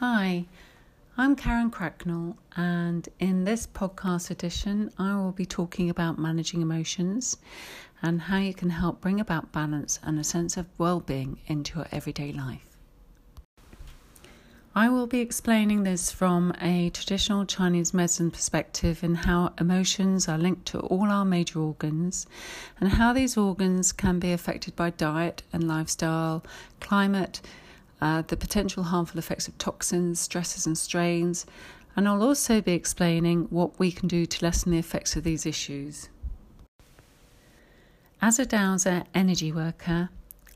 Hi, I'm Karen Cracknell, and in this podcast edition, I will be talking about managing emotions and how you can help bring about balance and a sense of well being into your everyday life. I will be explaining this from a traditional Chinese medicine perspective in how emotions are linked to all our major organs and how these organs can be affected by diet and lifestyle, climate uh, the potential harmful effects of toxins, stresses, and strains, and I'll also be explaining what we can do to lessen the effects of these issues. As a Dowser energy worker,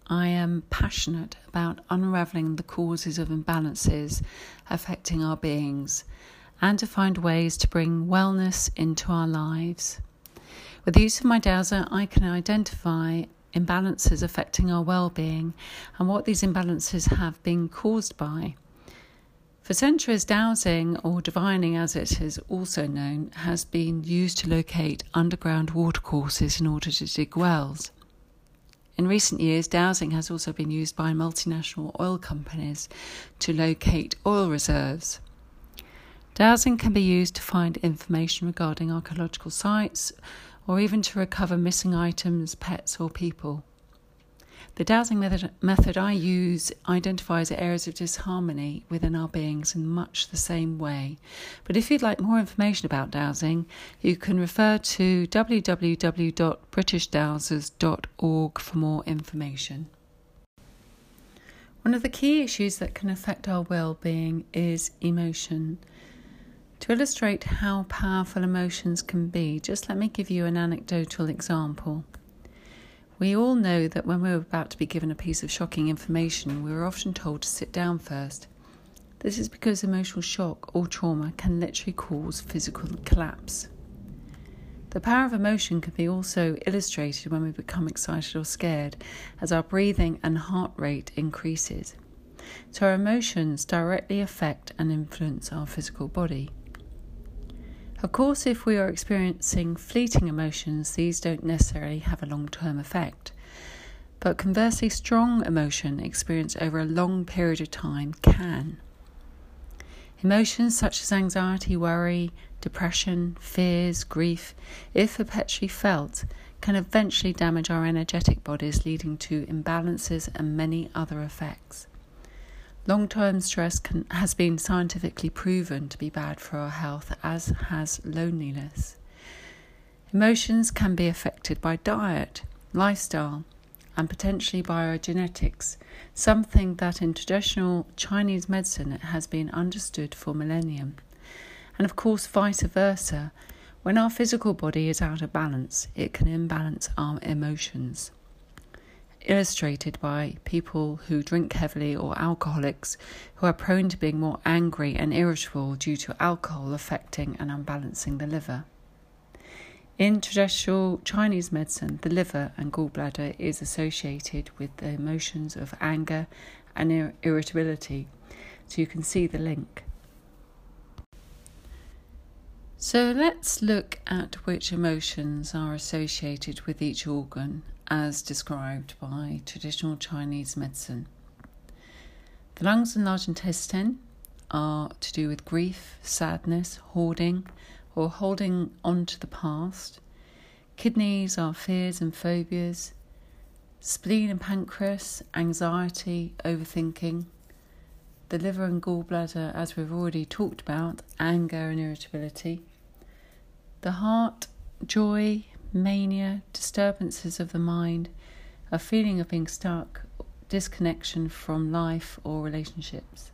I am passionate about unraveling the causes of imbalances affecting our beings and to find ways to bring wellness into our lives. With the use of my Dowser, I can identify imbalances affecting our well being and what these imbalances have been caused by. For centuries, dowsing, or divining as it is also known, has been used to locate underground watercourses in order to dig wells. In recent years, dowsing has also been used by multinational oil companies to locate oil reserves. Dowsing can be used to find information regarding archaeological sites or even to recover missing items, pets, or people. The dowsing method, method I use identifies areas of disharmony within our beings in much the same way. But if you'd like more information about dowsing, you can refer to www.britishdowsers.org for more information. One of the key issues that can affect our well being is emotion. To illustrate how powerful emotions can be, just let me give you an anecdotal example. We all know that when we're about to be given a piece of shocking information, we're often told to sit down first. This is because emotional shock or trauma can literally cause physical collapse. The power of emotion can be also illustrated when we become excited or scared, as our breathing and heart rate increases. So, our emotions directly affect and influence our physical body. Of course, if we are experiencing fleeting emotions, these don't necessarily have a long term effect. But conversely, strong emotion experienced over a long period of time can. Emotions such as anxiety, worry, depression, fears, grief, if perpetually felt, can eventually damage our energetic bodies, leading to imbalances and many other effects. Long term stress can, has been scientifically proven to be bad for our health, as has loneliness. Emotions can be affected by diet, lifestyle, and potentially by our genetics, something that in traditional Chinese medicine has been understood for millennium. And of course, vice versa. When our physical body is out of balance, it can imbalance our emotions illustrated by people who drink heavily or alcoholics who are prone to being more angry and irritable due to alcohol affecting and unbalancing the liver. In traditional Chinese medicine, the liver and gallbladder is associated with the emotions of anger and ir- irritability, so you can see the link. So let's look at which emotions are associated with each organ as described by traditional Chinese medicine. The lungs and large intestine are to do with grief, sadness, hoarding, or holding on to the past. Kidneys are fears and phobias. Spleen and pancreas, anxiety, overthinking. The liver and gallbladder, as we've already talked about, anger and irritability. The heart, joy, mania, disturbances of the mind, a feeling of being stuck, disconnection from life or relationships.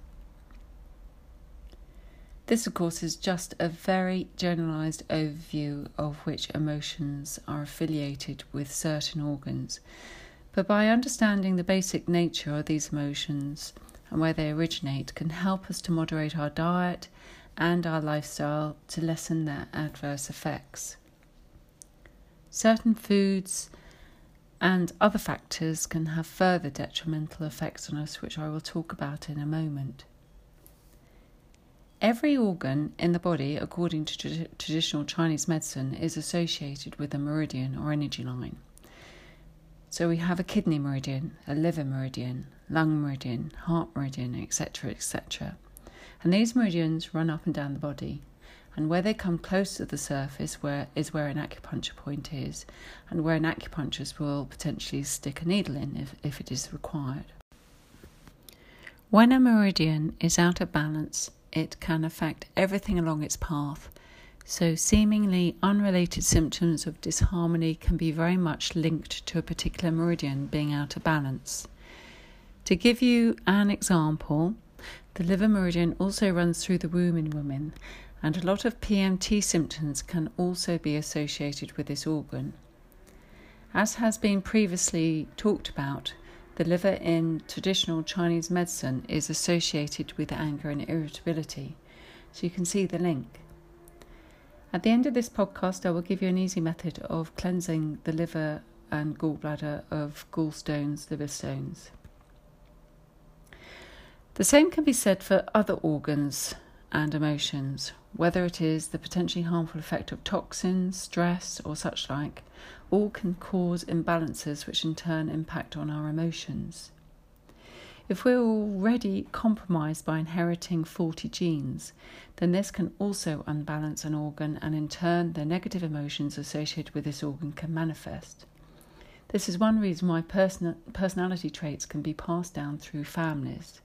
This, of course, is just a very generalized overview of which emotions are affiliated with certain organs. But by understanding the basic nature of these emotions and where they originate, can help us to moderate our diet and our lifestyle to lessen their adverse effects. Certain foods and other factors can have further detrimental effects on us, which I will talk about in a moment. Every organ in the body, according to tra- traditional Chinese medicine, is associated with a meridian or energy line. So we have a kidney meridian, a liver meridian, lung meridian, heart meridian, etc., etc. And these meridians run up and down the body. And where they come close to the surface where is where an acupuncture point is, and where an acupuncturist will potentially stick a needle in if, if it is required. When a meridian is out of balance, it can affect everything along its path. So, seemingly unrelated symptoms of disharmony can be very much linked to a particular meridian being out of balance. To give you an example, the liver meridian also runs through the womb in women, and a lot of PMT symptoms can also be associated with this organ. As has been previously talked about, the liver in traditional Chinese medicine is associated with anger and irritability, so you can see the link. At the end of this podcast, I will give you an easy method of cleansing the liver and gallbladder of gallstones, liver stones. The same can be said for other organs and emotions, whether it is the potentially harmful effect of toxins, stress, or such like, all can cause imbalances which in turn impact on our emotions. If we're already compromised by inheriting faulty genes, then this can also unbalance an organ, and in turn, the negative emotions associated with this organ can manifest. This is one reason why person- personality traits can be passed down through families.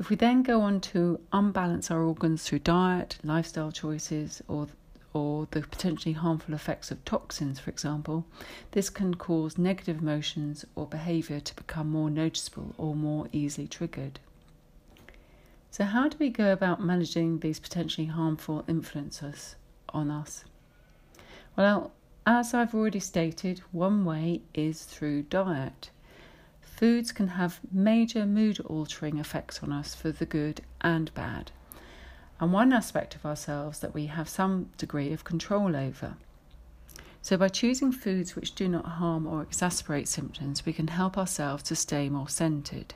If we then go on to unbalance our organs through diet, lifestyle choices, or or the potentially harmful effects of toxins, for example, this can cause negative emotions or behaviour to become more noticeable or more easily triggered. So, how do we go about managing these potentially harmful influences on us? Well, as I've already stated, one way is through diet. Foods can have major mood altering effects on us for the good and bad, and one aspect of ourselves that we have some degree of control over. So, by choosing foods which do not harm or exacerbate symptoms, we can help ourselves to stay more centered.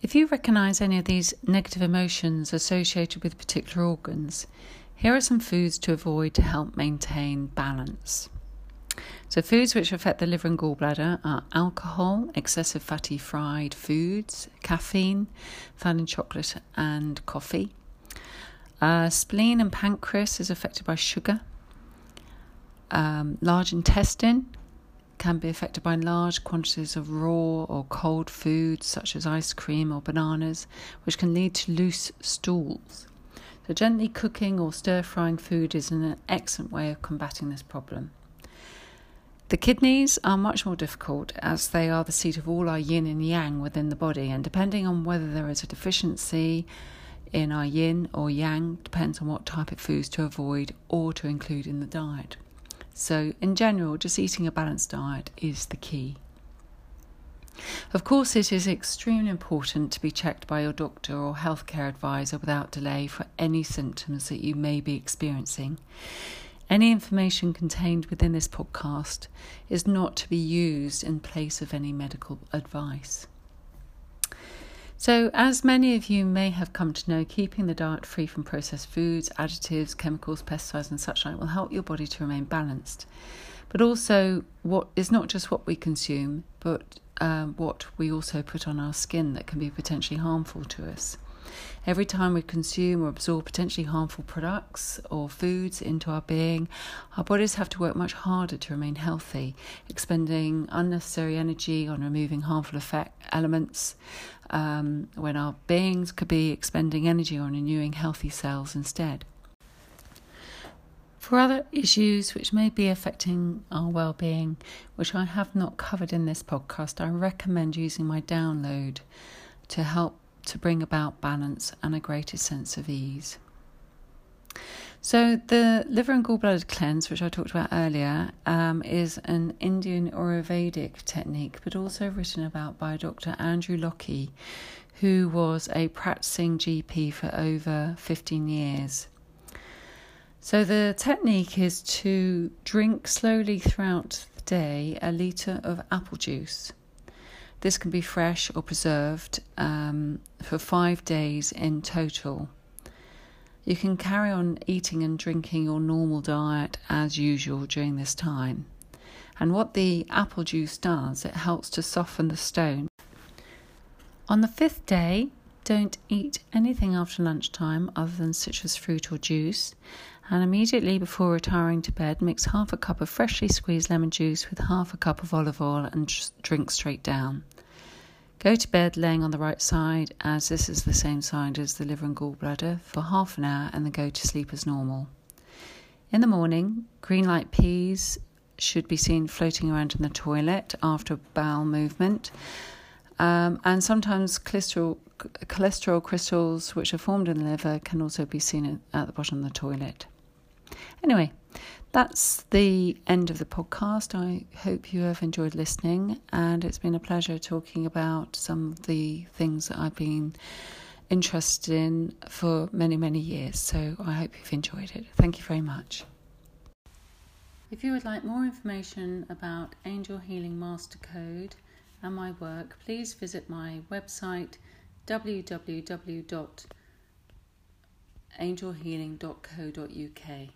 If you recognize any of these negative emotions associated with particular organs, here are some foods to avoid to help maintain balance. So, foods which affect the liver and gallbladder are alcohol, excessive fatty fried foods, caffeine, found in chocolate and coffee. Uh, spleen and pancreas is affected by sugar. Um, large intestine can be affected by large quantities of raw or cold foods such as ice cream or bananas, which can lead to loose stools. So, gently cooking or stir frying food is an excellent way of combating this problem. The kidneys are much more difficult as they are the seat of all our yin and yang within the body, and depending on whether there is a deficiency in our yin or yang, depends on what type of foods to avoid or to include in the diet. So, in general, just eating a balanced diet is the key. Of course, it is extremely important to be checked by your doctor or healthcare advisor without delay for any symptoms that you may be experiencing. Any information contained within this podcast is not to be used in place of any medical advice. So, as many of you may have come to know, keeping the diet free from processed foods, additives, chemicals, pesticides, and such like will help your body to remain balanced. But also, what is not just what we consume, but um, what we also put on our skin that can be potentially harmful to us. Every time we consume or absorb potentially harmful products or foods into our being, our bodies have to work much harder to remain healthy, expending unnecessary energy on removing harmful effect elements, um, when our beings could be expending energy on renewing healthy cells instead. For other issues which may be affecting our well being, which I have not covered in this podcast, I recommend using my download to help to bring about balance and a greater sense of ease. So, the liver and gallbladder cleanse, which I talked about earlier, um, is an Indian Ayurvedic technique, but also written about by Dr. Andrew Lockie, who was a practicing GP for over 15 years. So, the technique is to drink slowly throughout the day a litre of apple juice. This can be fresh or preserved um, for five days in total. You can carry on eating and drinking your normal diet as usual during this time. And what the apple juice does, it helps to soften the stone. On the fifth day, don't eat anything after lunchtime other than citrus fruit or juice. And immediately before retiring to bed, mix half a cup of freshly squeezed lemon juice with half a cup of olive oil and drink straight down. Go to bed laying on the right side, as this is the same side as the liver and gallbladder, for half an hour and then go to sleep as normal. In the morning, green light peas should be seen floating around in the toilet after bowel movement. Um, and sometimes cholesterol, cholesterol crystals, which are formed in the liver, can also be seen at the bottom of the toilet. Anyway, that's the end of the podcast. I hope you have enjoyed listening, and it's been a pleasure talking about some of the things that I've been interested in for many, many years. So I hope you've enjoyed it. Thank you very much. If you would like more information about Angel Healing Master Code, and my work, please visit my website www.angelhealing.co.uk.